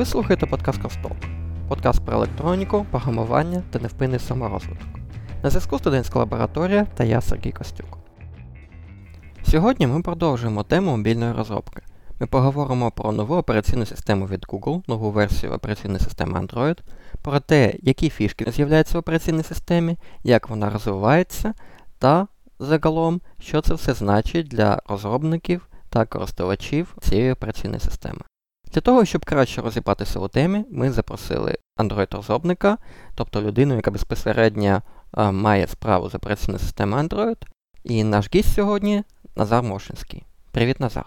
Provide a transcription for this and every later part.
Ви слухаєте подкаст Ковсток. Подкаст про електроніку, програмування та невпинний саморозвиток. На зв'язку студентська лабораторія та я Сергій Костюк. Сьогодні ми продовжуємо тему мобільної розробки. Ми поговоримо про нову операційну систему від Google, нову версію операційної системи Android, про те, які фішки з'являються в операційній системі, як вона розвивається, та загалом, що це все значить для розробників та користувачів цієї операційної системи. Для того, щоб краще розібратися у темі, ми запросили Android-розробника, тобто людину, яка безпосередньо а, має справу з операційною системою Android. І наш гість сьогодні Назар Мошинський. Привіт, Назар.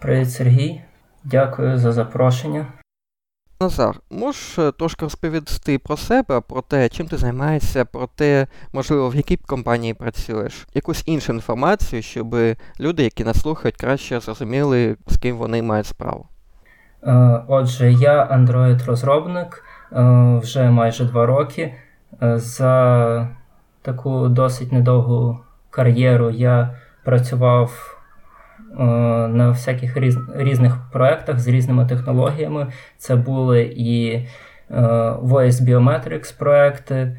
Привіт, Сергій. Дякую за запрошення. Назар, можеш е, трошки розповісти про себе, про те, чим ти займаєшся, про те, можливо, в якій компанії працюєш, якусь іншу інформацію, щоб люди, які нас слухають, краще зрозуміли, з ким вони мають справу. Е, отже, я Android-розробник е, вже майже два роки. За таку досить недовгу кар'єру я працював на всяких різ, різних проєктах з різними технологіями. Це були і е, Voice Biometrics проекти,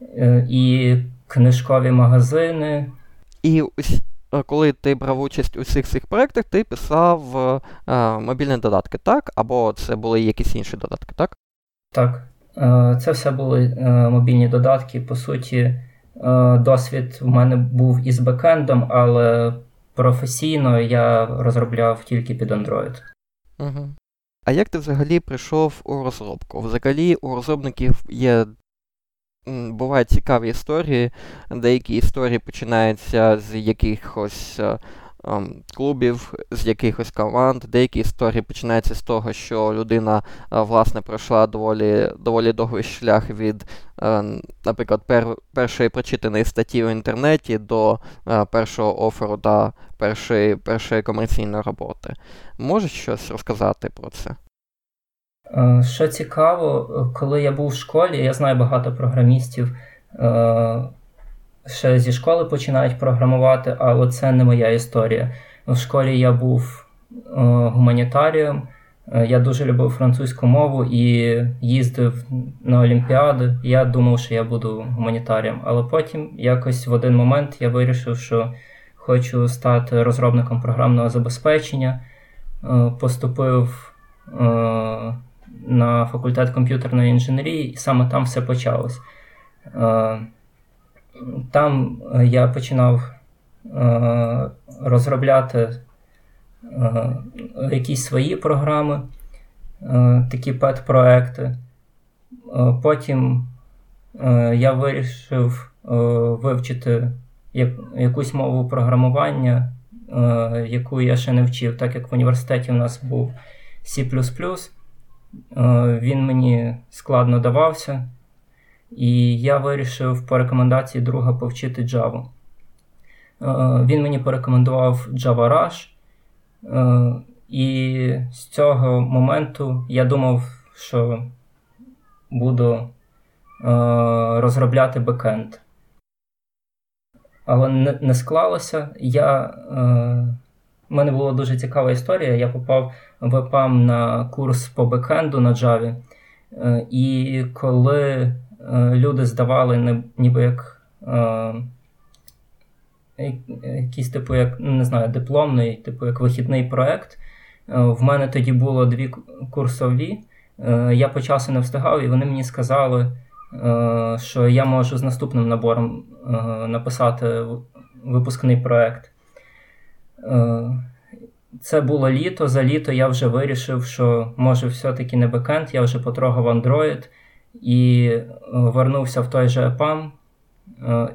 е, і книжкові магазини. І коли ти брав участь у всіх цих проєктах, ти писав е, мобільні додатки, так? Або це були якісь інші додатки, так? Так. Це все були мобільні додатки. По суті, досвід в мене був із бекендом, але Професійно я розробляв тільки під Android. Угу. А як ти взагалі прийшов у розробку? Взагалі у розробників є. Бувають цікаві історії. Деякі історії починаються з якихось Ем, клубів, з якихось команд. Деякі історії починаються з того, що людина е, власне пройшла доволі доволі довгий шлях від, е, наприклад, пер, першої прочитаної статті в інтернеті до е, першого оферу та першої, першої комерційної роботи. Можеш щось розказати про це? Що цікаво, коли я був в школі, я знаю багато програмістів ще зі школи починають програмувати, але це не моя історія. В школі я був е, гуманітарієм, е, я дуже любив французьку мову і їздив на Олімпіади. Я думав, що я буду гуманітарієм. Але потім, якось в один момент, я вирішив, що хочу стати розробником програмного забезпечення. Е, поступив на факультет комп'ютерної інженерії, і саме там все почалось. Там е, я починав е, розробляти е, якісь свої програми, такі пет-проекти. Потім я вирішив вивчити якусь мову програмування, яку я ще не вчив, так як в університеті у нас був C. Він мені складно давався. І я вирішив по рекомендації друга повчити Java. Е, він мені порекомендував Java Rush. Е, і з цього моменту я думав, що буду е, розробляти бекенд. Але не склалося. Я, У мене була дуже цікава історія. Я попав в EPAM на курс по бекенду на Java. І коли люди здавали ніби як е, якийсь типу, як не знаю, дипломний, типу як вихідний проект. Е, в мене тоді було дві курсові. Я по часу не встигав, і вони мені сказали, що я можу з наступним набором написати випускний проект. Це було літо. За літо я вже вирішив, що може все-таки не бекенд, я вже потрогав Android і е, вернувся в той же ЕПАМ, е,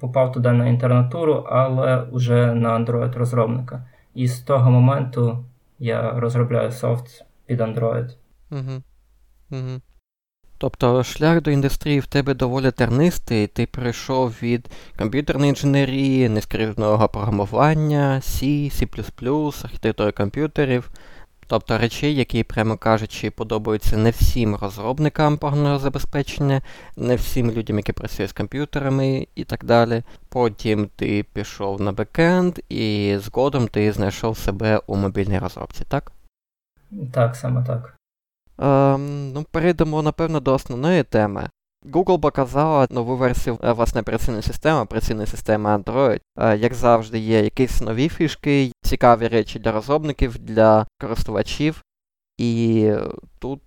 попав туди на інтернатуру, але вже на Android-розробника. І з того моменту я розробляю софт під Android. Тобто шлях до індустрії в тебе доволі тернистий, ти прийшов від комп'ютерної інженерії, нескрівного програмування, C, C, архітектури комп'ютерів, Тобто речі, які, прямо кажучи, подобаються не всім розробникам програмного забезпечення, не всім людям, які працюють з комп'ютерами і так далі. Потім ти пішов на бекенд і згодом ти знайшов себе у мобільній розробці, так? Так, саме так. Ем, ну, Перейдемо, напевно, до основної теми. Google показала нову версію е, власне операційної системи, операційної системи Android. Е, як завжди, є якісь нові фішки, цікаві речі для розробників, для користувачів. І тут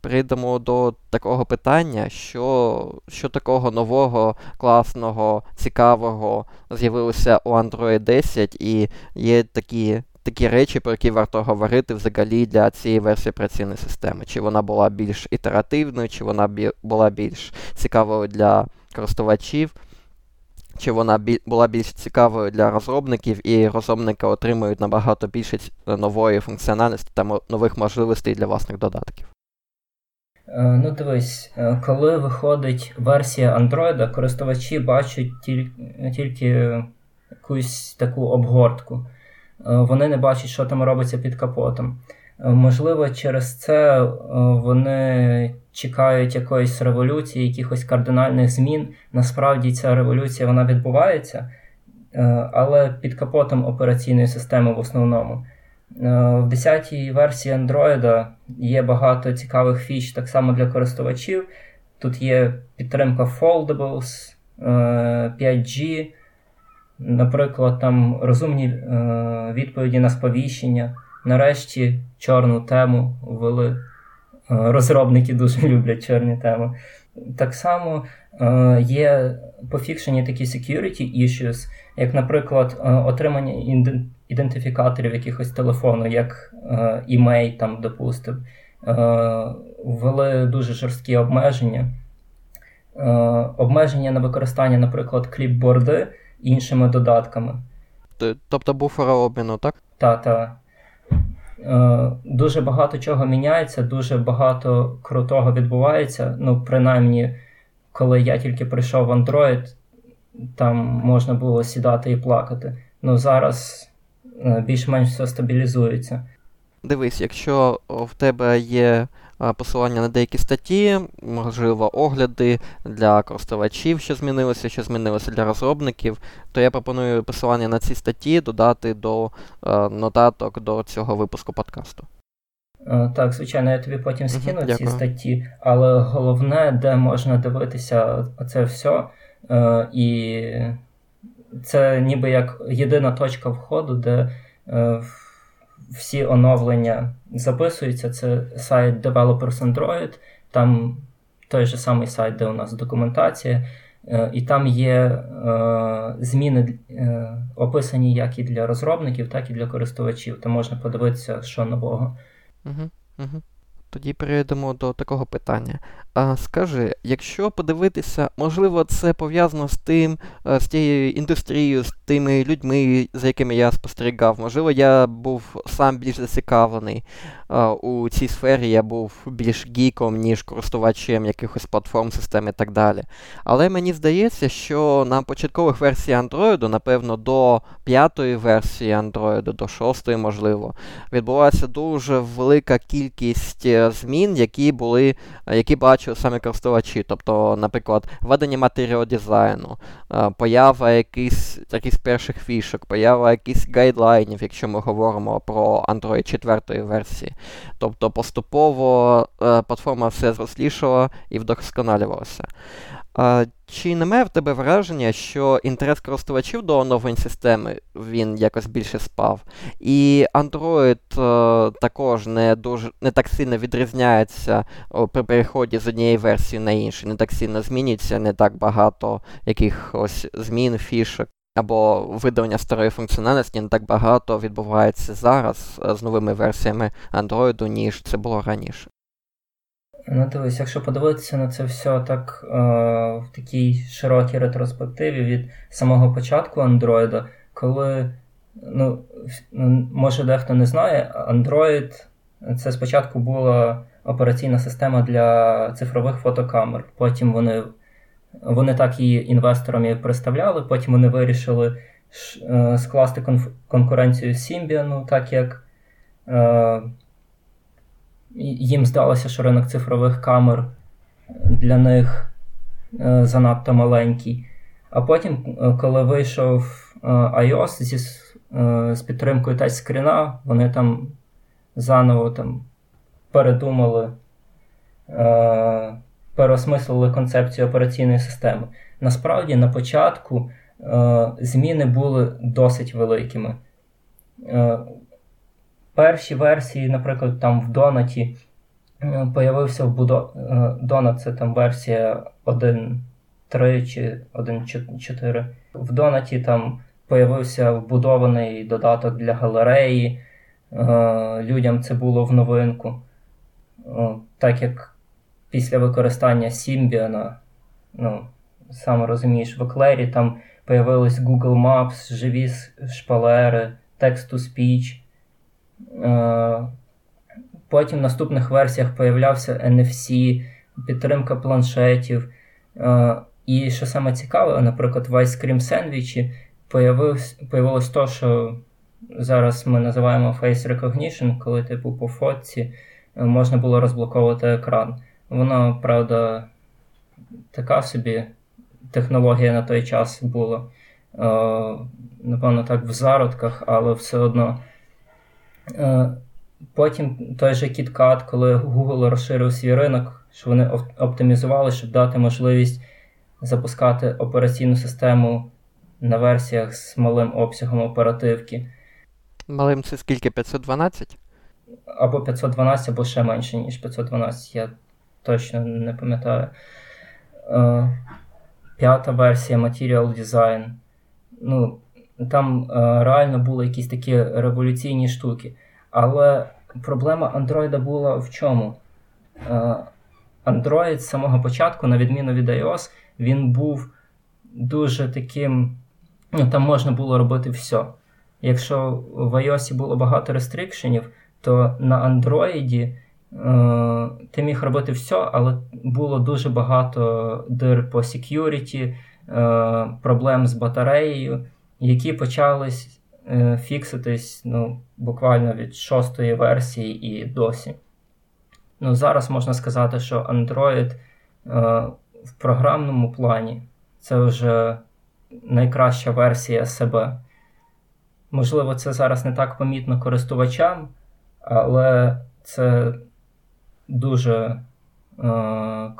прийдемо до такого питання, що що такого нового, класного, цікавого з'явилося у Android 10, і є такі такі речі, про які варто говорити взагалі для цієї версії операційної системи. Чи вона була більш ітеративною, чи вона була більш цікавою для користувачів. Чи вона була більш цікавою для розробників, і розробники отримують набагато більше нової функціональності та нових можливостей для власних додатків? Е, ну, дивись, е, коли виходить версія Android, користувачі бачать тільки, тільки якусь таку обгортку. Е, вони не бачать, що там робиться під капотом. Можливо, через це вони чекають якоїсь революції, якихось кардинальних змін. Насправді ця революція вона відбувається, але під капотом операційної системи в основному. Е, в 10-й версії Android є багато цікавих фіч так само для користувачів. Тут є підтримка Foldables, 5G, е, наприклад, там розумні е, відповіді на сповіщення. Нарешті чорну тему ввели. Розробники дуже люблять чорні теми. Так само є пофікшені такі security issues, як, наприклад, отримання ідентифікаторів якихось телефону, як імей, там, допустимо, ввели дуже жорсткі обмеження. Обмеження на використання, наприклад, кліпборди іншими додатками. Тобто буфера обміну, так? Так, так. Дуже багато чого міняється, дуже багато крутого відбувається. Ну, принаймні, коли я тільки прийшов в Android, там можна було сідати і плакати. Ну зараз Е, більш-менш все стабілізується. Дивись, якщо в тебе є посилання на деякі статті, можливо, огляди для користувачів, що змінилося, що змінилося для розробників, то я пропоную посилання на ці статті додати до нотаток до цього випуску подкасту. Е, так, звичайно, я тобі потім скину uh-huh, ці статті, але головне, де можна дивитися це все. І це ніби як єдина точка входу, де е, всі оновлення записуються. Це сайт Developers Android, там той же самий сайт, де у нас документація, е, і там є е, зміни, е, описані як і для розробників, так і для користувачів. Там можна подивитися, що нового. Угу, угу. Тоді перейдемо до такого питання. А Скажи, якщо подивитися, можливо, це пов'язано з тим, е, з тією індустрією, з тими людьми, за якими я спостерігав, можливо, я був сам більш зацікавлений у цій сфері, я був більш гіком, ніж користувачем якихось платформ, систем і так далі. Але мені здається, що на початкових версіях Android, напевно, до п'ятої версії Android, до шостої, можливо, відбулася дуже велика кількість е, змін, які були, які бачили саме користувачі. Тобто, наприклад, введення матеріалу дизайну, е, поява якихось, якісь перших фішок, поява якихось гайдлайнів, якщо ми говоримо про Android 4 версії. Тобто поступово е, платформа все зрослішала і вдосконалювалася. А, Чи немає в тебе враження, що інтерес користувачів до оновлень системи він якось більше спав? І Android а, е, також не дуже не так сильно відрізняється о, при переході з однієї версії на іншу, не так сильно змінюється, не так багато якихось змін, фішок або видалення старої функціональності не так багато відбувається зараз е, з новими версіями Android, ніж це було раніше. Ну, дивись, якщо подивитися на це все так е, в такій широкій ретроспективі від самого початку Android, коли, ну, може дехто не знає, Android це спочатку була операційна система для цифрових фотокамер. Потім вони вони так її інвесторам і представляли, потім вони вирішили е, скласти конкуренцію Symbian, так як е, їм здалося, що ринок цифрових камер для них е, занадто маленький. А потім, коли вийшов iOS зі, з підтримкою тачскріна, вони там заново там передумали, е, переосмислили концепцію операційної системи. Насправді, на початку е, зміни були досить великими. Перші версії, наприклад, там в Донаті е, появився вбудов... Е, Донат це там версія 1.3 чи 1.4. В Донаті там появився вбудований додаток для галереї. Е, людям це було в новинку. Так як після використання Symbian, ну, саме розумієш, в Еклері там появились Google Maps, живі шпалери, Text-to-Speech. Потім в наступних версіях появлявся NFC, підтримка планшетів. І що саме цікаве, наприклад, в Ice Cream Sandwich появилось то, що зараз ми називаємо Face Recognition, коли типу по фотці е, можна було розблоковувати екран. Воно, правда, така собі технологія на той час була. Е, напевно, так в зародках, але все одно. Е, потім той же KitKat, коли Google розширив свій ринок, що вони оптимізували, щоб дати можливість запускати операційну систему на версіях з малим обсягом оперативки. Малим це скільки? 512? Або 512, або ще менше, ніж 512, я точно не пам'ятаю. Е, п'ята версія Material Design. Ну, Там е, реально були якісь такі революційні штуки. Але проблема Android була в чому? Е, Android з самого початку, на відміну від iOS, він був дуже таким. Ну, Там можна було робити все. Якщо в iOS було багато рестрикшенів, то на Android е, ти міг робити все, але було дуже багато дир по security, е, проблем з батареєю, які почались е, фікситись ну, буквально від шостої версії і досі. Ну, Зараз можна сказати, що Android е, в програмному плані це вже найкраща версія себе. Можливо, це зараз не так помітно користувачам, але це дуже е,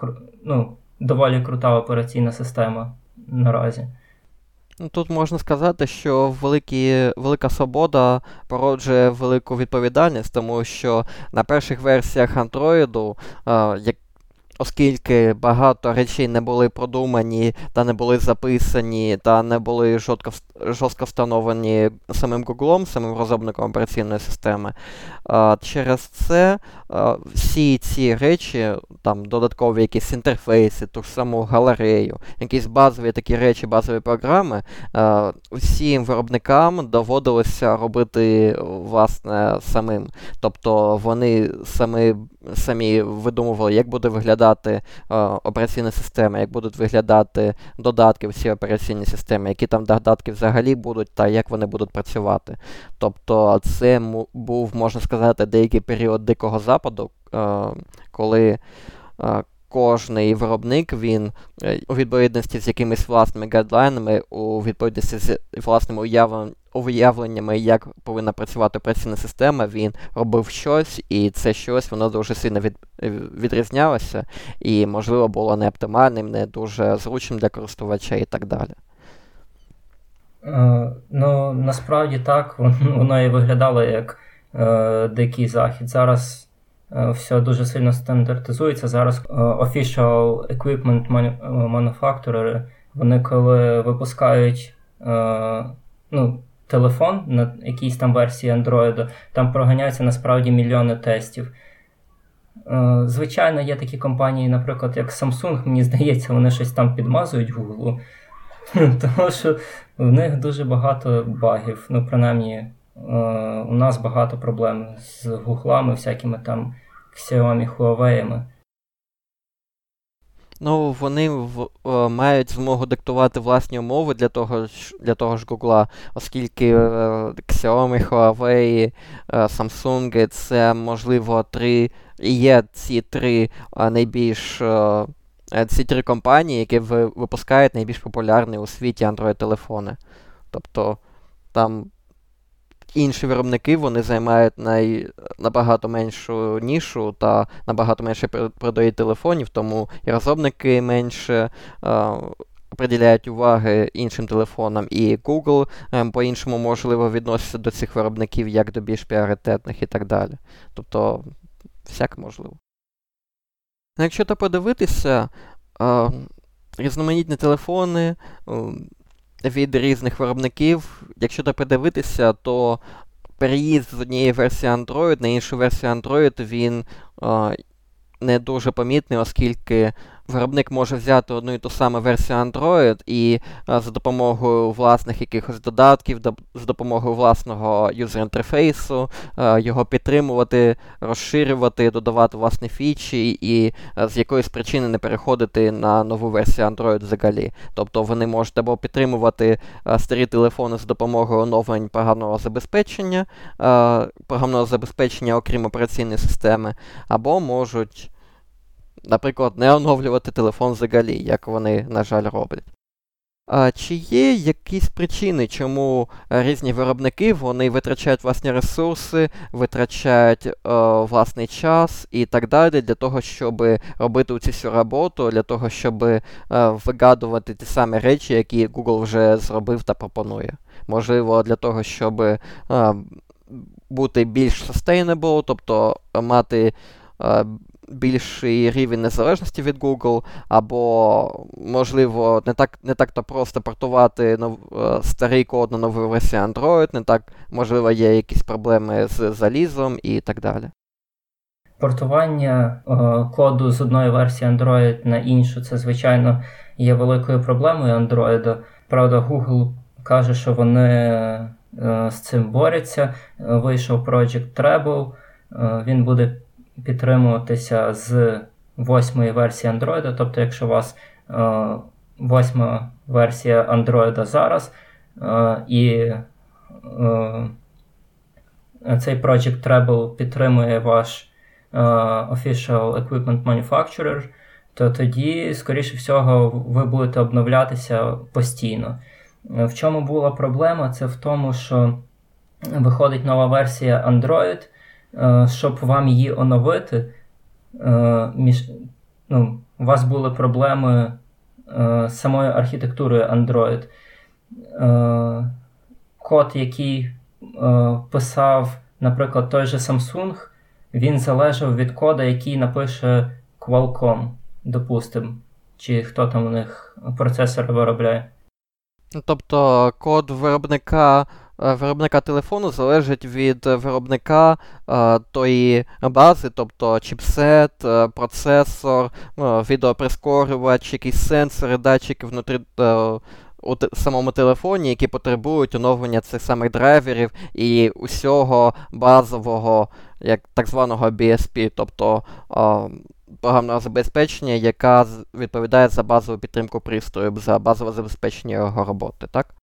ну, доволі крута операційна система наразі. Ну, тут можна сказати, що великі, велика свобода породжує велику відповідальність, тому що на перших версіях Android, як Оскільки багато речей не були продумані та не були записані, та не були жорстко жорстко встановлені самим Google, самим розробником операційної системи. Через це всі ці речі, там додаткові якісь інтерфейси, ту ж саму галерею, якісь базові такі речі, базові програми, всім виробникам доводилося робити власне самим. Тобто вони самі, самі видумували, як буде виглядати виглядати е, операційна система, як будуть виглядати додатки в цій операційній системі, які там додатки взагалі будуть, та як вони будуть працювати. Тобто це був, можна сказати, деякий період Дикого Западу, е, коли. Е, Кожний виробник він у відповідності з якимись власними гайдлайнами, у відповідності з власними уявленнями уявленнями, як повинна працювати операційна система, він робив щось, і це щось воно дуже сильно від, відрізнялося, і, можливо, було не оптимальним, не дуже зручним для користувача і так далі. Е, ну, насправді так, воно і виглядало як е, дикий захід. Зараз е, все дуже сильно стандартизується. Зараз е, Official Equipment Manufacturer, вони коли випускають. Ну, телефон на якійсь там версії Android, там проганяються насправді мільйони тестів. Е, звичайно, є такі компанії, наприклад, як Samsung, мені здається, вони щось там підмазують Google, тому що в них дуже багато багів. Ну, принаймні, е, у нас багато проблем з гуглами, всякими там Xiaomi, Huawei. Ну, вони в, е, мають змогу диктувати власні умови для того ж для того ж Google, оскільки е, Xiaomi, Huawei, е, Samsung це, можливо, три є ці три найбільш ці три компанії, які випускають найбільш популярні у світі Android-телефони. Тобто там інші виробники вони займають най, набагато меншу нішу та набагато менше продають телефонів, тому і розробники менше. Е, приділяють уваги іншим телефонам, і Google ем, по-іншому, можливо, відноситься до цих виробників як до більш пріоритетних і так далі. Тобто, всяк можливо. Ну, якщо то подивитися, е, різноманітні телефони е, від різних виробників, якщо так подивитися, то переїзд з однієї версії Android на іншу версію Android, він е, не дуже помітний, оскільки виробник може взяти одну і ту саму версію Android і за допомогою власних якихось додатків, до, за допомогою власного юзер-інтерфейсу його підтримувати, розширювати, додавати власні фічі і з якоїсь причини не переходити на нову версію Android взагалі. Тобто вони можуть або підтримувати старі телефони з допомогою оновлень програмного забезпечення, програмного забезпечення, окрім операційної системи, або можуть наприклад, не оновлювати телефон взагалі, як вони, на жаль, роблять. А Чи є якісь причини, чому різні виробники вони витрачають власні ресурси, витрачають е, власний час і так далі, для того, щоб робити цю всю роботу, для того, щоб е, вигадувати ті самі речі, які Google вже зробив та пропонує? Можливо, для того, щоб е, бути більш sustainable, тобто мати. Більший рівень незалежності від Google, або, можливо, не так не так то просто портувати нов, е, старий код на нову версію Android, не так, можливо, є якісь проблеми з залізом і так далі. Портування е, коду з одної версії Android на іншу, це, звичайно, є великою проблемою Android. Правда, Google каже, що вони е, з цим борються. Вийшов Project Treble, е, він буде підтримуватися з восьмої версії Android. Тобто, якщо у вас е, восьма версія Android зараз, е, і е, цей Project Treble підтримує ваш Official Equipment Manufacturer, то тоді, скоріше всього, ви будете обновлятися постійно. В чому була проблема? Це в тому, що виходить нова версія Android, щоб вам її оновити, е, між, ну, у вас були проблеми е, з самою архітектурою Android. Код, який писав, наприклад, той же Samsung, він залежав від кода, який напише Qualcomm, допустимо, чи хто там у них процесор виробляє. Тобто код виробника Е, виробника телефону залежить від виробника е, тої бази, тобто чіпсет, е, процесор, відеоприскорювач, якісь сенсори, датчики внутрі. У самому телефоні, які потребують оновлення цих самих драйверів і усього базового, як так званого BSP, тобто о, програмного забезпечення, яка відповідає за базову підтримку пристрою, за базове забезпечення його роботи, так?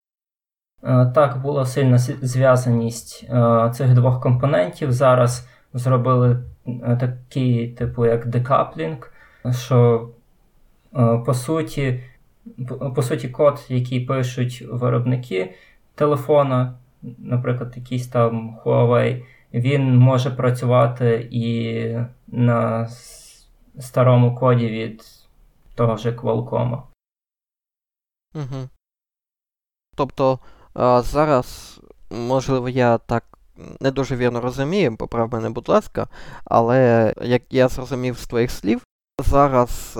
Е, так, була сильна зв'язаність е, цих двох компонентів. Зараз зробили е, такий, типу, як декаплінг, що по суті, по суті, код, який пишуть виробники телефона, наприклад, якийсь там Huawei, він може працювати і на старому коді від того ж Qualcomm. Угу. Тобто Зараз, можливо, я так не дуже вірно розумію, поправ мене, будь ласка, але як я зрозумів з твоїх слів, зараз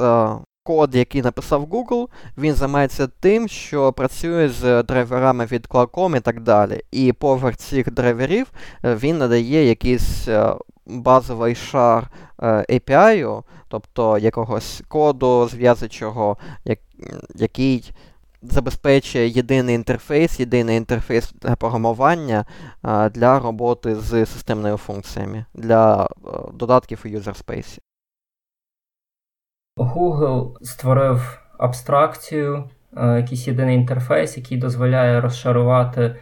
код, який написав Google, він займається тим, що працює з драйверами від Qualcomm і так далі. І поверх цих драйверів е, він надає якийсь е, базовий шар е, API, тобто якогось коду, зв'язочого, який забезпечує єдиний інтерфейс, єдиний інтерфейс програмування для роботи з системними функціями для додатків у UserSpace. Google створив абстракцію, якийсь єдиний інтерфейс, який дозволяє розшарувати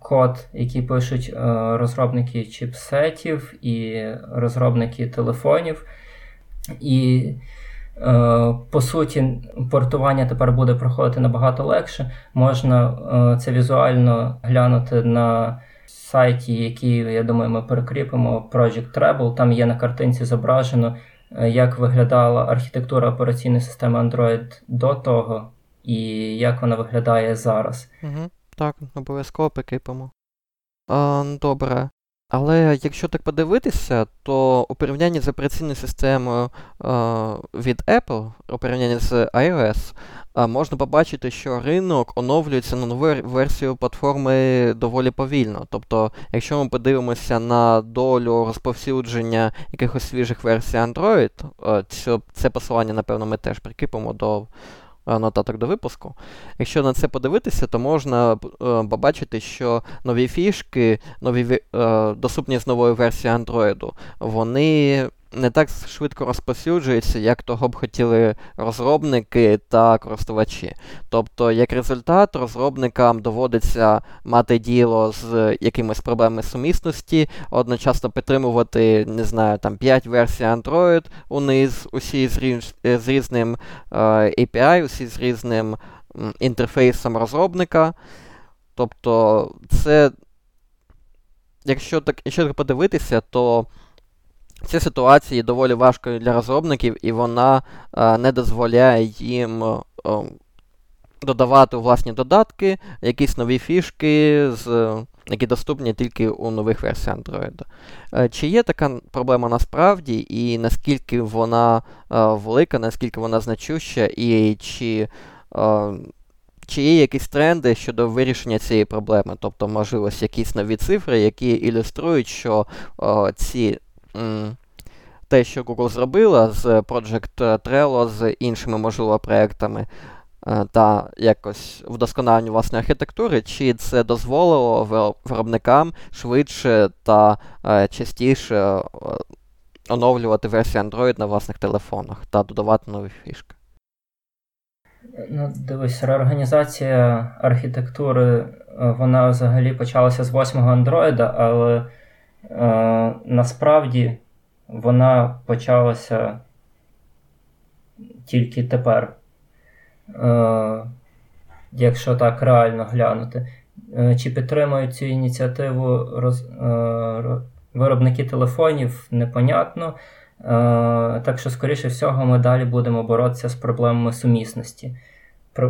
код, який пишуть розробники чіпсетів і розробники телефонів. І Е, по суті, портування тепер буде проходити набагато легше. Можна е, це візуально глянути на сайті, який, я думаю, ми перекріпимо Project Treble, там є на картинці зображено, е, як виглядала архітектура операційної системи Android до того, і як вона виглядає зараз. Угу, Так, обов'язково прикріпимо. Добре. Але якщо так подивитися, то у порівнянні з операційною системою е, від Apple, у порівнянні з iOS, е, можна побачити, що ринок оновлюється на нову версію платформи доволі повільно. Тобто, якщо ми подивимося на долю розповсюдження якихось свіжих версій Android, е, це, це посилання, напевно, ми теж прикріпимо до нотаток до випуску. Якщо на це подивитися, то можна е, побачити, що нові фішки, нові е, доступні з нової версії Android, вони не так швидко розповсюджується, як того б хотіли розробники та користувачі. Тобто, як результат, розробникам доводиться мати діло з якимись проблемами сумісності, одночасно підтримувати, не знаю, там 5 версій Android униз, усі з, різ, з різним е, API, усі з різним інтерфейсом розробника. Тобто, це, якщо так, якщо подивитися, то ці ситуації доволі важкою для розробників, і вона е, не дозволяє їм е, додавати власні додатки, якісь нові фішки, які доступні тільки у нових версіях Android. Е, чи є така проблема насправді, і наскільки вона е, велика, наскільки вона значуща, і чи. Е, чи є якісь тренди щодо вирішення цієї проблеми? Тобто, можливо, якісь нові цифри, які ілюструють, що о, ці те, що Google зробила з Project Trello, з іншими, можливо, проектами е, та якось вдосконаленню власної архітектури, чи це дозволило виробникам швидше та е, частіше е, оновлювати версії Android на власних телефонах та додавати нові фішки? Ну, Дивись, реорганізація архітектури, вона взагалі почалася з 8-го Android, але е, насправді вона почалася тільки тепер, е, якщо так реально глянути. Е, чи підтримують цю ініціативу роз, виробники телефонів, непонятно. Так що, скоріше всього, ми далі будемо боротися з проблемами сумісності. Про,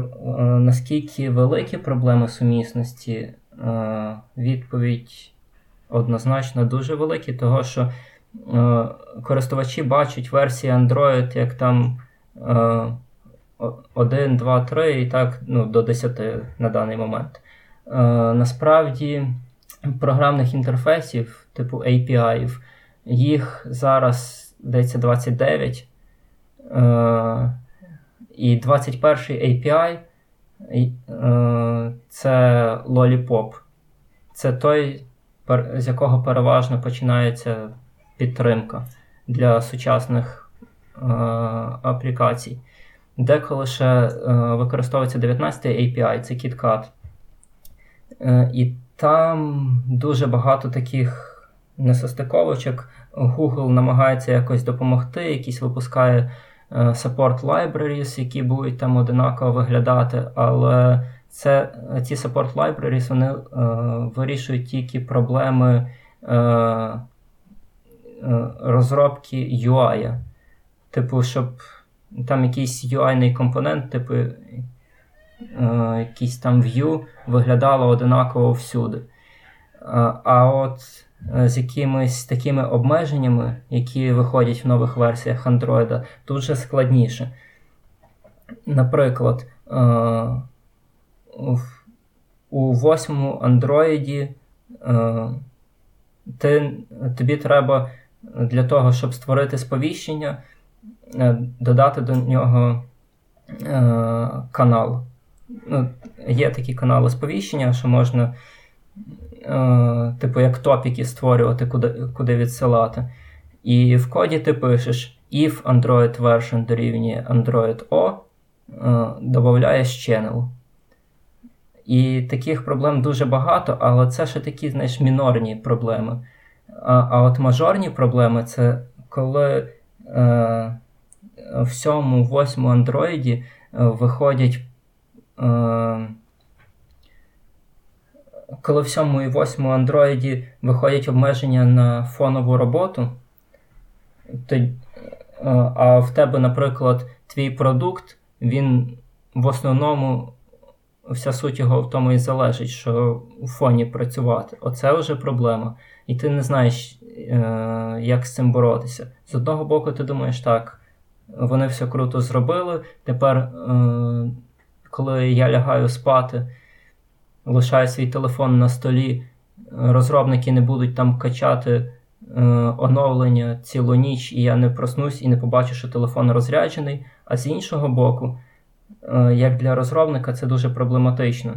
наскільки великі проблеми сумісності? Відповідь однозначно дуже великі, того що е, користувачі бачать версії Android як там е, 1, 2, 3 і так ну, до 10 на даний момент. Е, насправді програмних інтерфейсів, типу API, їх зараз здається 29. Е, і 21 API е, це Lollipop. Це той з якого переважно починається підтримка для сучасних е, аплікацій. Деколи ще е, використовується 19 API, це KitKat. Е, і там дуже багато таких несостиковочок. Google намагається якось допомогти, якісь випускає е, support libraries, які будуть там одинаково виглядати, але це ці support libraries вони е, вирішують тільки проблеми е, е, розробки UI. Типу, щоб там якийсь UI-ний компонент, типу е, якийсь там view виглядало одинаково всюди. А от е, з якимись такими обмеженнями, які виходять в нових версіях Android, тут вже складніше. Наприклад, е, у восьмому Android е, ти, тобі треба для того, щоб створити сповіщення, е, додати до нього е, канал. Ну, Є такі канали сповіщення, що можна, типу, як топіки створювати, куди куди відсилати. І в коді ти пишеш if Android version дорівнює Android O, додаєш channel. І таких проблем дуже багато, але це ще такі знаєш, мінорні проблеми. А а от мажорні проблеми це коли е, в сьому, восьмому андроїді е, виходять е, коли в 7 і 8 Android виходять обмеження на фонову роботу, то, е, а в тебе, наприклад, твій продукт, він в основному вся суть його в тому і залежить, що у фоні працювати. Оце вже проблема. І ти не знаєш, е, як з цим боротися. З одного боку, ти думаєш, так, вони все круто зробили. Тепер, е, коли я лягаю спати, лишаю свій телефон на столі, розробники не будуть там качати. Е, оновлення цілу ніч, і я не проснусь і не побачу, що телефон розряджений. А з іншого боку, як для розробника, це дуже проблематично.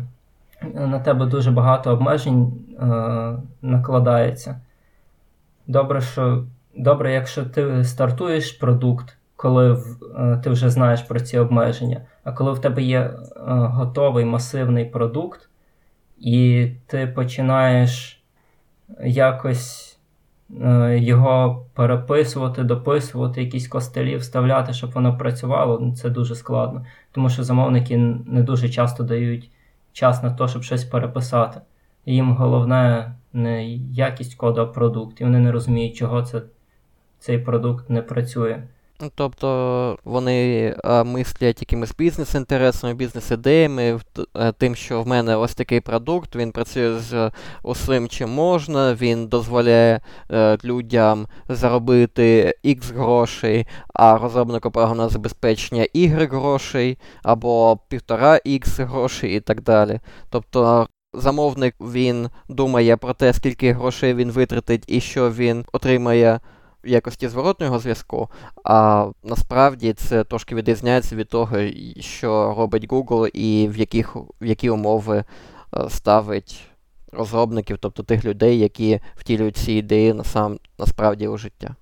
На тебе дуже багато обмежень е, накладається. Добре, що, добре, якщо ти стартуєш продукт, коли е, ти вже знаєш про ці обмеження, а коли в тебе є е, готовий масивний продукт, і ти починаєш якось Е, його переписувати, дописувати, якісь костелі вставляти, щоб воно працювало, ну, це дуже складно. Тому що замовники не дуже часто дають час на те, щоб щось переписати. Їм головне не якість коду, а продукт, і вони не розуміють, чого це, цей продукт не працює. Ну, тобто вони а, мислять якимись бізнес-інтересами, бізнес-ідеями, е, тим, що в мене ось такий продукт, він працює з усім, чим можна, він дозволяє е, людям заробити X грошей, а розробнику програмного забезпечення Y грошей, або 1,5X грошей і так далі. Тобто. Замовник він думає про те, скільки грошей він витратить і що він отримає якості зворотнього зв'язку, а насправді це трошки відрізняється від того, що робить Google і в яких, в які умови е, ставить розробників, тобто тих людей, які втілюють ці ідеї насам, насправді у життя.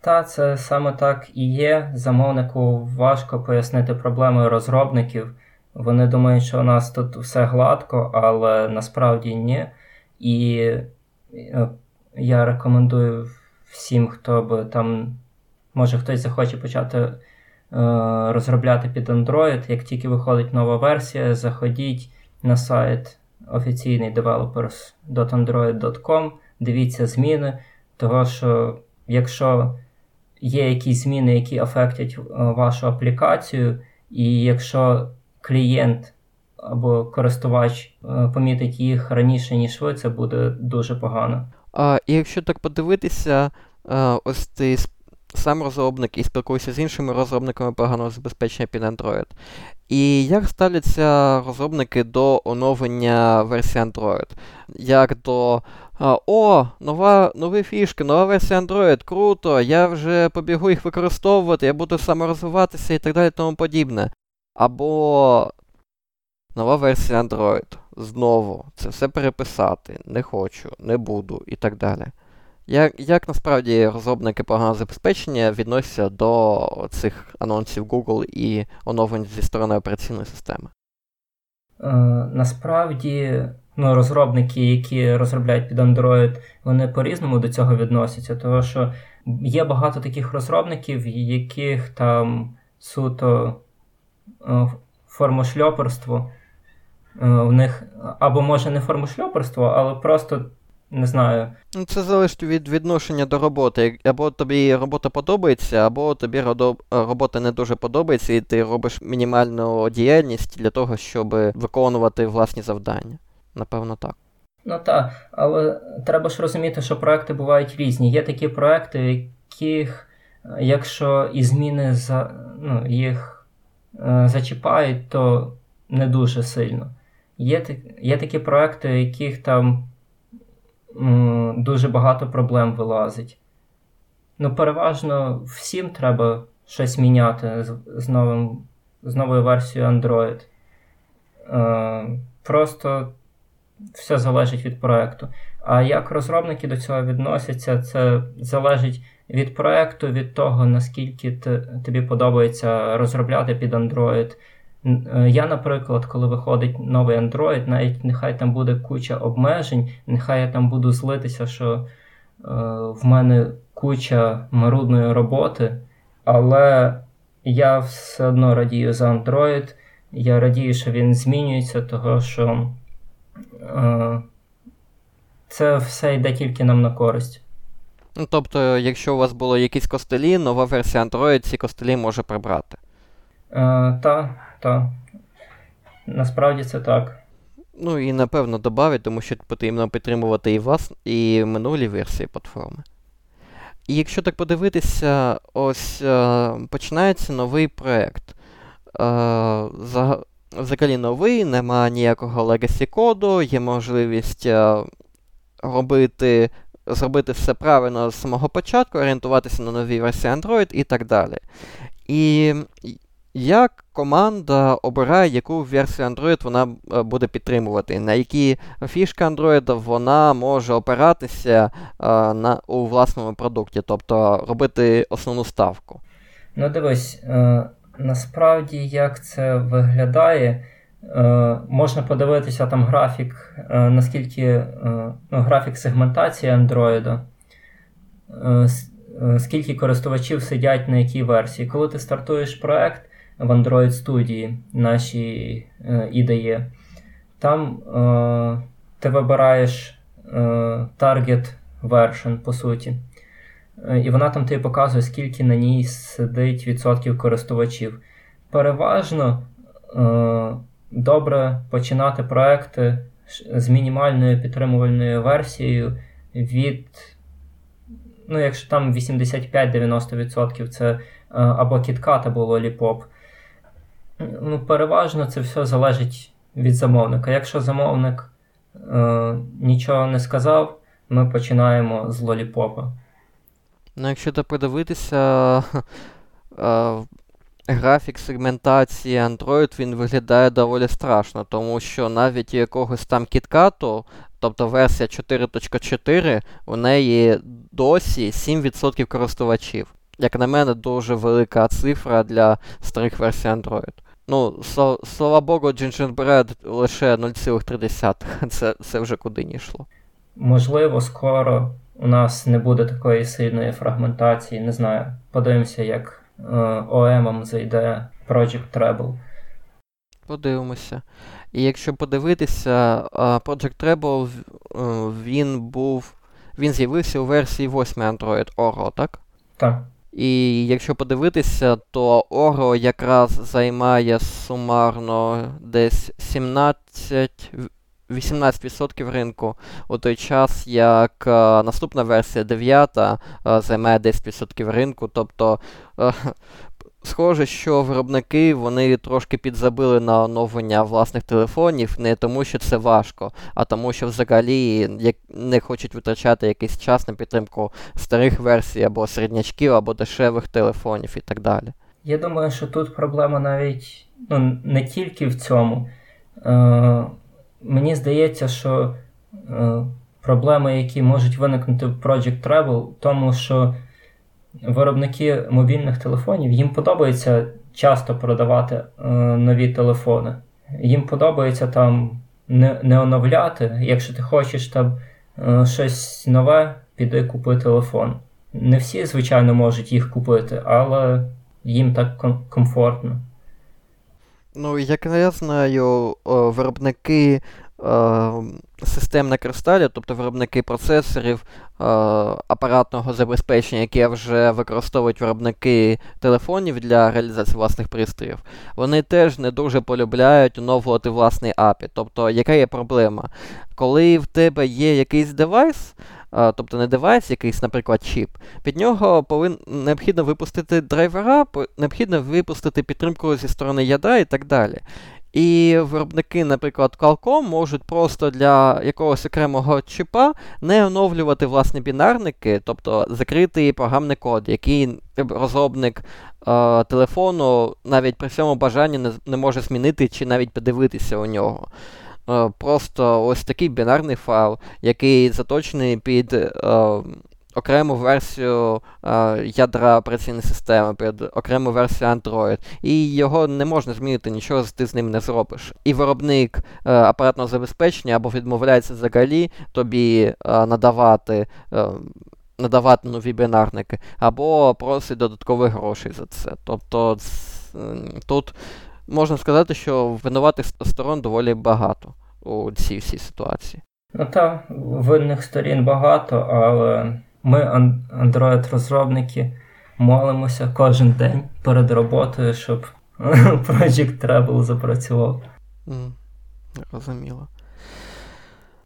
Та, це саме так і є. Замовнику важко пояснити проблеми розробників. Вони думають, що у нас тут все гладко, але насправді ні. І е, я рекомендую всім, хто би там, може хтось захоче почати е, розробляти під Android. Як тільки виходить нова версія, заходіть на сайт офіційний developers.android.com, дивіться зміни, того що якщо є якісь зміни, які афектять е, вашу аплікацію, і якщо клієнт або користувач е, помітить їх раніше, ніж ви, це буде дуже погано. А, І якщо так подивитися, а, ось ти сам розробник і спілкуєшся з іншими розробниками програмного забезпечення під Android. І як ставляться розробники до оновлення версії Android? Як до О, нова нові фішки, нова версія Android, круто, я вже побігу їх використовувати, я буду саморозвиватися і так далі тому подібне. Або нова версія Android. Знову це все переписати. Не хочу, не буду і так далі. Як як насправді розробники програмного забезпечення відносяться до цих анонсів Google і оновлень зі сторони операційної системи? Е, Насправді, ну, розробники, які розробляють під Android, вони по-різному до цього відносяться, тому що є багато таких розробників, яких там суто е, формошльоперство в них або може не формошльоперство, але просто не знаю. Ну, це залежить від відношення до роботи. Або тобі робота подобається, або тобі робота не дуже подобається, і ти робиш мінімальну діяльність для того, щоб виконувати власні завдання. Напевно, так. Ну так, але треба ж розуміти, що проекти бувають різні. Є такі проекти, яких, якщо і зміни за, ну, їх е, зачіпають, то не дуже сильно. Є є такі проекти, у яких там дуже багато проблем вилазить. Ну, переважно всім треба щось міняти з, з, новим, з новою версією Android. Е, Просто все залежить від проекту. А як розробники до цього відносяться, це залежить від проекту, від того, наскільки тобі подобається розробляти під Android. Е, я, наприклад, коли виходить новий Android, навіть нехай там буде куча обмежень, нехай я там буду злитися, що е, в мене куча марудної роботи, але я все одно радію за Android. Я радію, що він змінюється, того що це все йде тільки нам на користь. Ну, Тобто, якщо у вас були якісь костелі, нова версія Android ці костелі може прибрати. Так, так. Насправді це так. Ну і напевно додавить, тому що потрібно підтримувати і вас, і минулі версії платформи. І якщо так подивитися, ось е, починається новий проєкт. Е, взагалі новий, нема ніякого legacy коду, є можливість е, робити, зробити все правильно з самого початку, орієнтуватися на нові версії Android і так далі. І як команда обирає, яку версію Android вона е, буде підтримувати, на які фішки Android вона може опиратися а, е, на, у власному продукті, тобто робити основну ставку? Ну, дивись, е, насправді як це виглядає, е, можна подивитися там графік, е, наскільки е, ну, графік сегментації Android, скільки користувачів сидять на якій версії. Коли ти стартуєш проект в Android студії нашій IDE, там ти вибираєш target version, по суті. І вона там тобі показує, скільки на ній сидить відсотків користувачів. Переважно е, добре починати проекти з мінімальною підтримувальною версією від, ну, якщо там 85-90% це е, або KitKat, або Lollipop. Ну, Переважно це все залежить від замовника. Якщо замовник е, нічого не сказав, ми починаємо з Lollipop. Ну, якщо так подивитися, графік сегментації Android він виглядає доволі страшно, тому що навіть якогось там кіткату, тобто версія 4.4, у неї досі 7% користувачів. Як на мене, дуже велика цифра для старих версій Android. Ну, слава Богу, Gingerbread лише 0,3. Це це вже куди не йшло. Можливо, скоро у нас не буде такої сильної фрагментації. Не знаю. Подивимося, як ОМ зайде Project Treble. Подивимося. І якщо подивитися, Project Treble е, він був. Він з'явився у версії 8 Android Oro, так? Так. І якщо подивитися, то Oro якраз займає сумарно десь 17 18% ринку, у той час як е, наступна версія 9 е, займає 10% ринку. Тобто, е, схоже, що виробники вони трошки підзабили на оновлення власних телефонів, не тому, що це важко, а тому, що взагалі не хочуть витрачати якийсь час на підтримку старих версій або середнячків, або дешевих телефонів і так далі. Я думаю, що тут проблема навіть ну, не тільки в цьому. Е- Мені здається, що е, проблеми, які можуть виникнути в Project Travel, тому що виробники мобільних телефонів їм подобається часто продавати е, нові телефони. Їм подобається там не не оновляти. Якщо ти хочеш там е, щось нове, піди купи телефон. Не всі, звичайно, можуть їх купити, але їм так комфортно. Ну, як я знаю, виробники систем на кристалі, тобто виробники процесорів апаратного забезпечення, які вже використовують виробники телефонів для реалізації власних пристроїв, вони теж не дуже полюбляють оновлювати власний API. Тобто, яка є проблема? Коли в тебе є якийсь девайс, тобто не девайс, якийсь, наприклад, чіп, під нього повин... необхідно випустити драйвера, необхідно випустити підтримку зі сторони ядра і так далі. І виробники, наприклад, Qualcomm можуть просто для якогось окремого чіпа не оновлювати власні бінарники, тобто закритий програмний код, який розробник е, телефону навіть при цьому бажанні не, не може змінити чи навіть подивитися у нього. Е, просто ось такий бінарний файл, який заточений під е, окрему версію е, ядра операційної системи, під окрему версію Android. І його не можна змінити, нічого ти з ним не зробиш. І виробник е, апаратного забезпечення або відмовляється взагалі тобі е, надавати. Надавати нові бінарники, або просить додаткових грошей за це. Тобто тут можна сказати, що винуватих сторон доволі багато у цій всій ситуації? Ну так, винних сторін багато, але ми, Android-розробники, молимося кожен день перед роботою, щоб Project Travel запрацював. Mm, розуміло.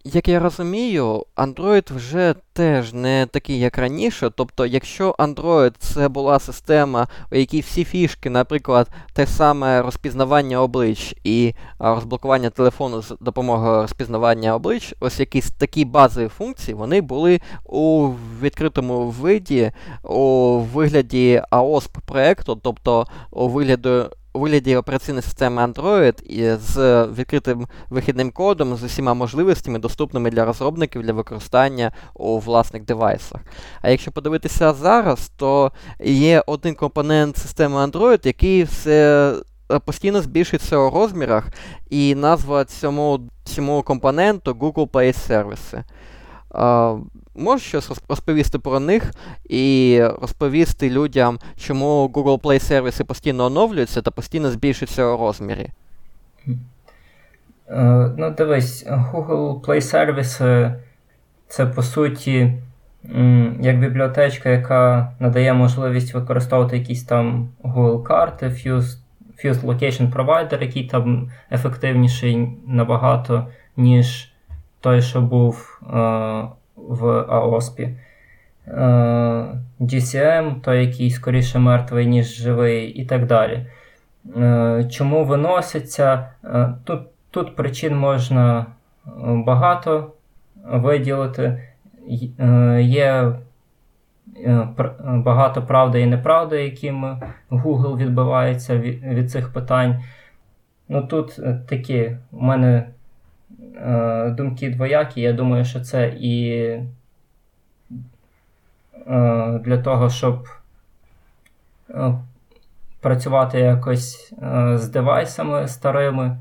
Як я розумію, Android вже теж не такий, як раніше. Тобто, якщо Android це була система, у якій всі фішки, наприклад, те саме розпізнавання облич і розблокування телефону з допомогою розпізнавання облич, ось якісь такі базові функції, вони були у відкритому виді, у вигляді AOSP проекту, тобто у вигляді у вигляді операційної системи Android з відкритим вихідним кодом, з усіма можливостями, доступними для розробників для використання у власних девайсах. А якщо подивитися зараз, то є один компонент системи Android, який все е, постійно збільшується у розмірах, і назва цьому цьому компоненту Google Play сервіси. Можеш щось розповісти про них і розповісти людям, чому Google Play сервіси постійно оновлюються та постійно збільшуються у розмірі? Uh, ну, дивись, Google Play сервіси це по суті як бібліотечка, яка надає можливість використовувати якісь там Google карти, Fused, Fused Location Provider, який там ефективніший набагато, ніж той, що був. Uh, в АОСПі. GCM, е, той, який скоріше мертвий, ніж живий, і так далі. Е, чому виносяться? Е, тут тут причин можна багато виділити. Є багато правди і неправди, якими Google відбивається від, цих питань. Ну Тут такі у мене Е, думки двоякі. Я думаю, що це і е, для того, щоб е, працювати якось з девайсами старими,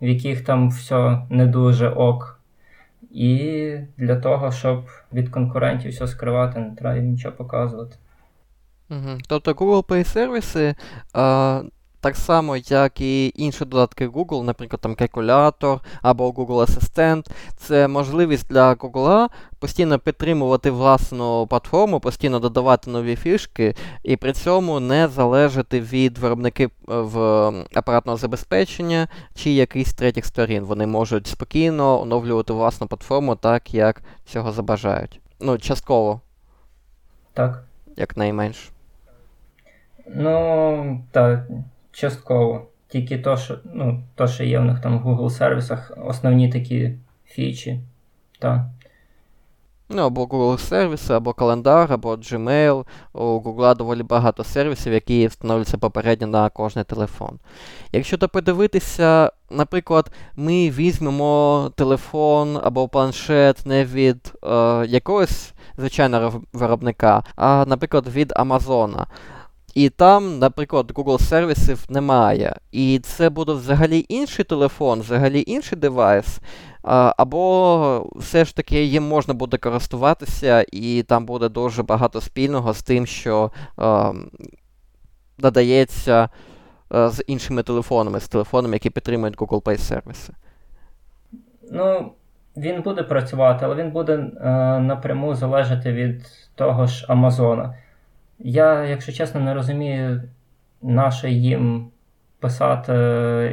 в яких там все не дуже ок. І для того, щоб від конкурентів все скривати, не треба нічого показувати. Угу. Тобто Google Play сервіси так само, як і інші додатки Google, наприклад, там калькулятор або Google Асистент. Це можливість для Google постійно підтримувати власну платформу, постійно додавати нові фішки, і при цьому не залежати від виробників е, в апаратного забезпечення чи якихось третіх сторін. Вони можуть спокійно оновлювати власну платформу так, як цього забажають. Ну, частково. Так. Як найменш. Ну, так. Частково. Тільки то, що ну, то, що є в них там в Google сервісах, основні такі фічі. Так. Ну, або Google сервіси, або календар, або Gmail. У Google доволі багато сервісів, які встановлюються попередньо на кожний телефон. Якщо то подивитися, наприклад, ми візьмемо телефон або планшет не від е, якогось звичайного виробника, а, наприклад, від Амазона. І там, наприклад, Google сервісів немає. І це буде взагалі інший телефон, взагалі інший девайс. Або все ж таки їм можна буде користуватися, і там буде дуже багато спільного з тим, що е, додається з іншими телефонами, з телефонами, які підтримують Google Play сервіси. Ну, він буде працювати, але він буде е, напряму залежати від того ж Амазона. Я, якщо чесно, не розумію, наше їм писати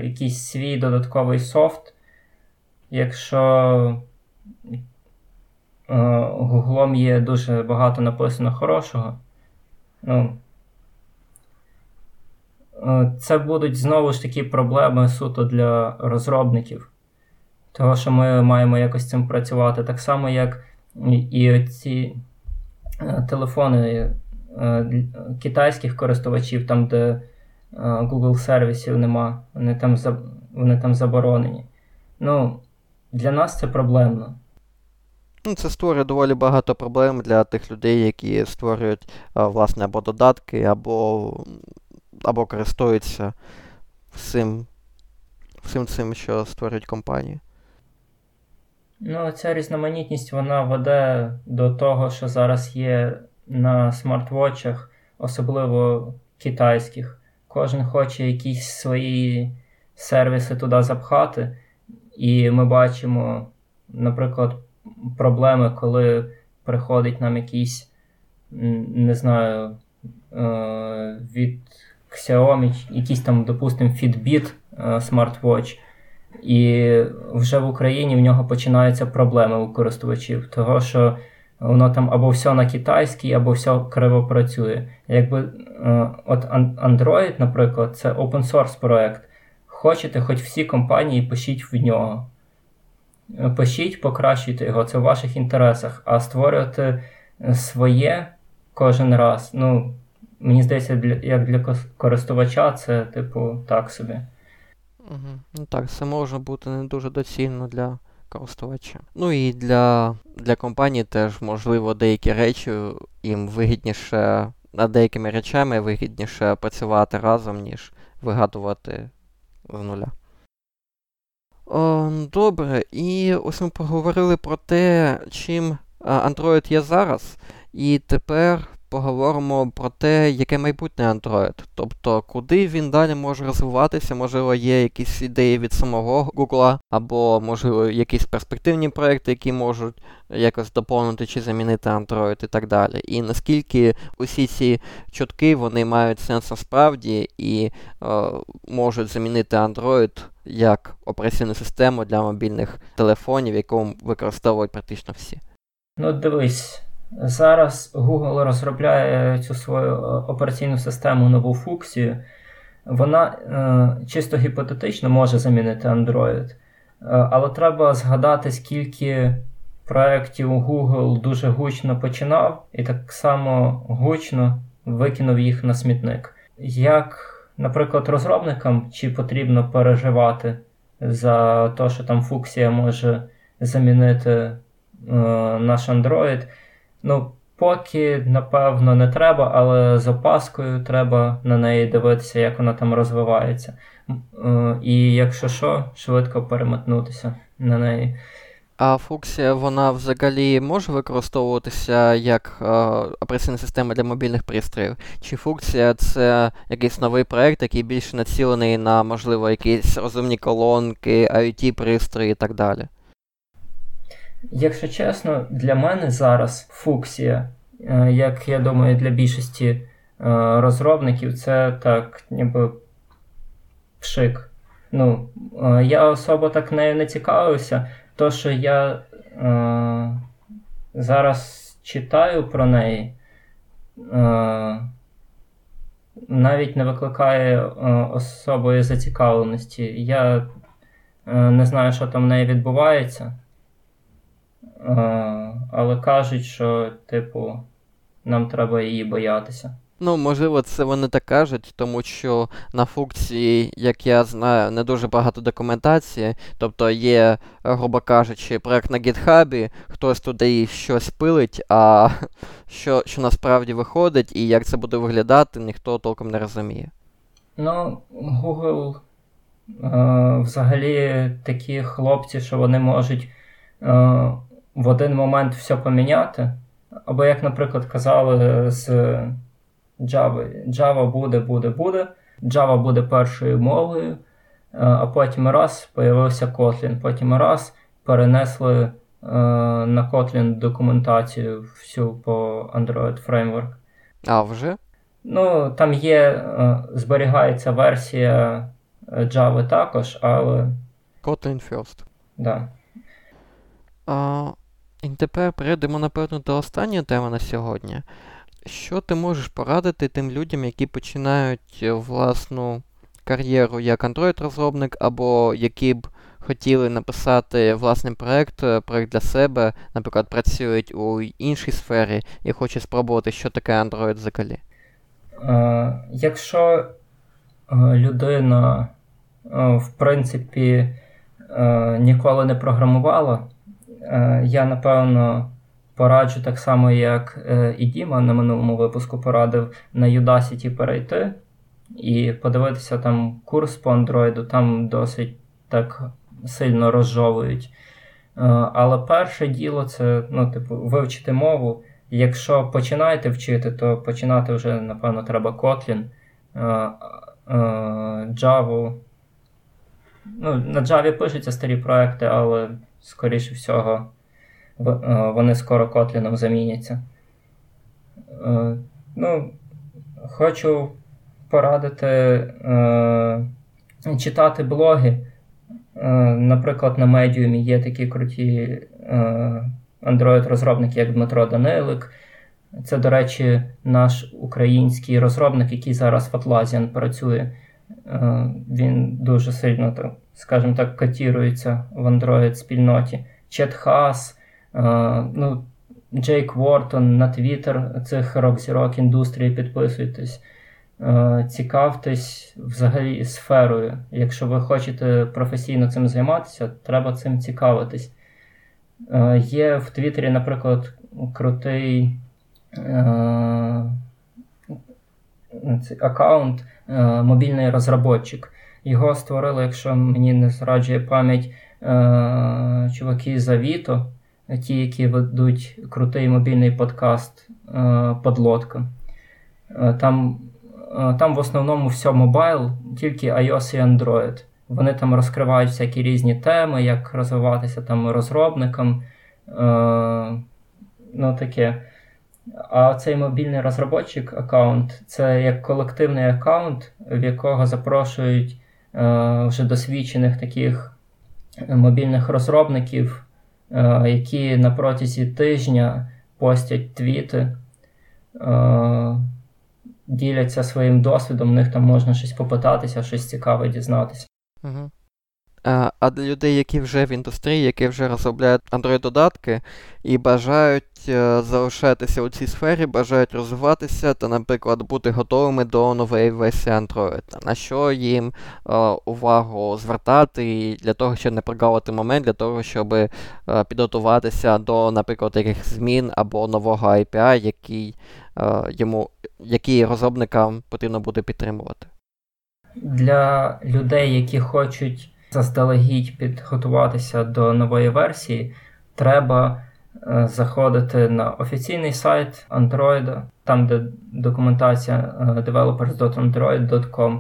якийсь свій додатковий софт, якщо Гуглом є дуже багато написано хорошого. Ну, е, Це будуть знову ж такі проблеми суто для розробників. Того, що ми маємо якось цим працювати. Так само, як і ці е, телефони Е, китайських користувачів, там, де е, Google сервісів нема, вони там вони там заборонені. Ну, Для нас це проблемно. Ну, Це створює доволі багато проблем для тих людей, які створюють власне або додатки, або або користуються всім, всім цим, що створюють компанії. Ну, ця різноманітність вона веде до того, що зараз є на смарт-вотчах, особливо китайських. Кожен хоче якісь свої сервіси туди запхати. І ми бачимо, наприклад, проблеми, коли приходить нам якийсь, не знаю, е, від Xiaomi, якийсь там, допустимо, Fitbit е, Smartwatch, і вже в Україні в нього починаються проблеми у користувачів, того що воно там або все на китайській, або все криво працює. Якби е, от Android, наприклад, це open source проект. Хочете, хоч всі компанії пишіть в нього. Пишіть, покращуйте його, це в ваших інтересах. А створювати своє кожен раз. Ну, мені здається, для, як для користувача, це, типу, так собі. Угу. Ну так, це може бути не дуже доцільно для користувача. Ну і для для компанії теж, можливо, деякі речі їм вигідніше, над деякими речами вигідніше працювати разом, ніж вигадувати з нуля. О, Добре, і ось ми поговорили про те, чим Android є зараз. І тепер поговоримо про те, яке майбутнє Android. Тобто, куди він далі може розвиватися, можливо, є якісь ідеї від самого Google, або, можливо, якісь перспективні проекти, які можуть якось доповнити чи замінити Android і так далі. І наскільки усі ці чутки вони мають сенс насправді і е, можуть замінити Android як операційну систему для мобільних телефонів, яку використовують практично всі. Ну, дивись. Зараз Google розробляє цю свою е, операційну систему нову функцію. Вона е, чисто гіпотетично може замінити Android. Е, але треба згадати, скільки проєктів Google дуже гучно починав, і так само гучно викинув їх на смітник. Як, наприклад, розробникам чи потрібно переживати за те, що там функція може замінити е, наш Android. Ну, поки, напевно, не треба, але з опаскою треба на неї дивитися, як вона там розвивається. Е, і якщо що, швидко переметнутися на неї. А функція, вона взагалі може використовуватися як е, операційна система для мобільних пристроїв? Чи функція це якийсь новий проект, який більше націлений на, можливо, якісь розумні колонки, IoT-пристрої і так далі? Якщо чесно, для мене зараз фуксія, е, як я думаю, для більшості е, розробників, це так, ніби пшик. Ну, е, Я особо так нею не цікавився, то що я зараз читаю про неї, навіть не викликає е, особої зацікавленості. Я не знаю, що там в неї відбувається. Але кажуть, що, типу, нам треба її боятися. Ну, можливо, це вони так кажуть, тому що на функції, як я знаю, не дуже багато документації. Тобто є, грубо кажучи, проект на гітхабі, хтось туди щось пилить, а що що насправді виходить і як це буде виглядати, ніхто толком не розуміє. Ну, Google е, взагалі такі хлопці, що вони можуть. Е, в один момент все поміняти. Або, як, наприклад, казали з Java, Java буде, буде, буде. Java буде першою мовою, е, а потім раз появився Kotlin. Потім раз перенесли е, на Kotlin документацію всю по Android Framework. А вже? Ну, там є, е, зберігається версія Java також, але. Kotlin First. Да. А, і тепер перейдемо, напевно, до останньої теми на сьогодні. Що ти можеш порадити тим людям, які починають е, власну кар'єру як Android-розробник, або які б хотіли написати власний проект, е, проект для себе, наприклад, працюють у іншій сфері і хочуть спробувати, що таке Android взагалі? Е, якщо людина, в принципі, ніколи не програмувала, Е, я напевно пораджу так само, як е, і Діма на минулому випуску порадив на Udacity перейти і подивитися там курс по Android, там досить так сильно розжовують. Е, але перше діло це ну, типу, вивчити мову. Якщо починаєте вчити, то починати вже, напевно, треба Kotlin, Java Ну, На Java пишуться старі проекти, але, скоріше всього, вони скоро Kotlin заміняться. Ну, Хочу порадити е, читати блоги. Е, Наприклад, на Medium є такі круті е, Android-розробники, як Дмитро Данилик. Це, до речі, наш український розробник, який зараз в Atlassian працює. Е, Він дуже сильно, скажімо так, котірується в Android-спільноті. Чет Хас, е, ну, Джейк Вортон на Твіттер цих рок-зірок індустрії підписуйтесь. Е, цікавтесь взагалі сферою. Якщо ви хочете професійно цим займатися, треба цим цікавитись. Є в Твіттері, наприклад, крутий аккаунт мобільний розробник. Його створили, якщо мені не зраджує пам'ять, чуваки з Авіто, ті, які ведуть крутий мобільний подкаст Подлодка. Там Е, там в основному все мобайл, тільки iOS і Android. Вони там розкривають всякі різні теми, як розвиватися там розробникам. Е, ну таке. А цей мобільний розробник аккаунт це як колективний аккаунт, в якого запрошують е, вже досвідчених таких мобільних розробників, е, які на протязі тижня постять твіти. Е, діляться своїм досвідом, в них там можна щось попитатися, щось цікаве дізнатися. Угу. А а для людей, які вже в індустрії, які вже розробляють Android-додатки і бажають е, залишатися у цій сфері, бажають розвиватися та, наприклад, бути готовими до нової версії Android. На що їм е, увагу звертати для того, щоб не прогавити момент, для того, щоб е, підготуватися до, наприклад, яких змін або нового API, який е, йому, який розробникам потрібно буде підтримувати. Для людей, які хочуть заздалегідь підготуватися до нової версії, треба е, заходити на офіційний сайт Android, там де документація е, developers.android.com.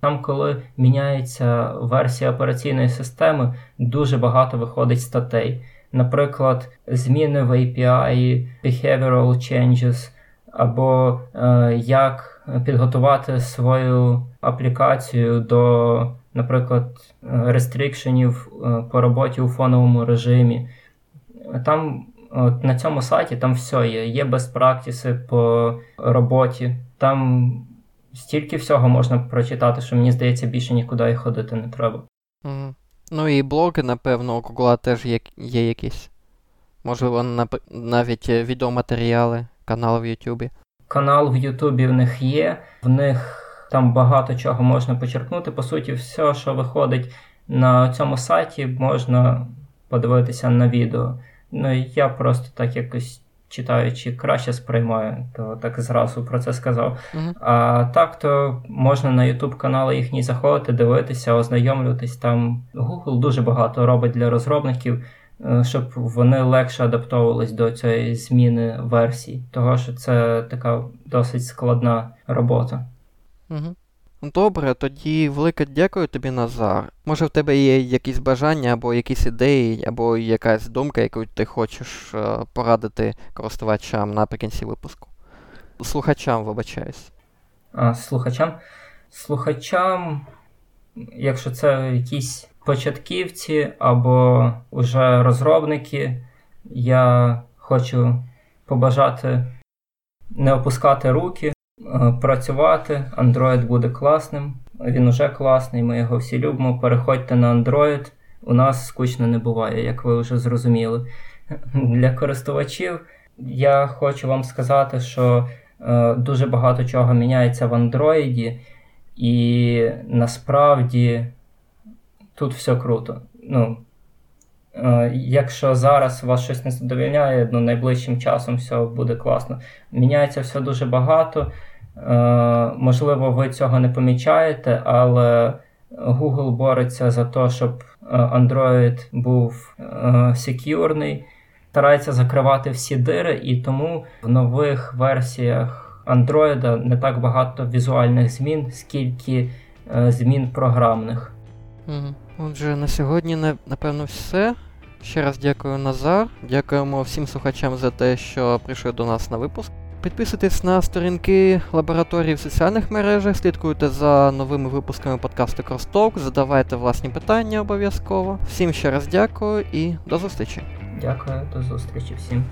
Там, коли міняється версія операційної системи, дуже багато виходить статей. Наприклад, зміни в API, behavioral changes, або е, як підготувати свою аплікацію до наприклад, рестрикшенів е, по роботі у фоновому режимі. Там от на цьому сайті там все є. Є безпрактиси по роботі. Там стільки всього можна прочитати, що мені здається, більше нікуди і ходити не треба. Mm. Ну і блоги, напевно, у Google теж є, є якісь. Можливо, навіть відеоматеріали, канал в Ютубі. Канал в Ютубі в них є. В них там багато чого можна почерпнути. По суті, все, що виходить на цьому сайті, можна подивитися на відео. Ну я просто так якось читаючи, краще сприймаю, то так зразу про це сказав. Uh-huh. А так, то можна на YouTube канали їхні заходити, дивитися, ознайомлюватись. Там Google дуже багато робить для розробників. Е, щоб вони легше адаптовувались до цієї зміни версій, того що це така досить складна робота. Угу. Добре, тоді велике дякую тобі, Назар. Може в тебе є якісь бажання, або якісь ідеї, або якась думка, яку ти хочеш е, порадити користувачам наприкінці випуску. Слухачам, вибачаюсь. А, Слухачам? Слухачам, якщо це якісь початківці або вже розробники, я хочу побажати не опускати руки, працювати. Android буде класним. Він уже класний, ми його всі любимо. Переходьте на Android. У нас скучно не буває, як ви вже зрозуміли. Для користувачів я хочу вам сказати, що е, дуже багато чого міняється в Android, і насправді тут все круто. Ну, е, Якщо зараз вас щось не задовільняє, ну найближчим часом все буде класно. Міняється все дуже багато. Е, можливо, ви цього не помічаєте, але Google бореться за те, щоб е, Android був е, секюрний, старається закривати всі дири, і тому в нових версіях Android не так багато візуальних змін, скільки змін програмних. Угу. Отже, на сьогодні, напевно, все. Ще раз дякую Назар. Дякуємо всім слухачам за те, що прийшли до нас на випуск. Підписуйтесь на сторінки лабораторії в соціальних мережах, слідкуйте за новими випусками подкасту Crosstalk, задавайте власні питання обов'язково. Всім ще раз дякую і до зустрічі. Дякую, до зустрічі всім.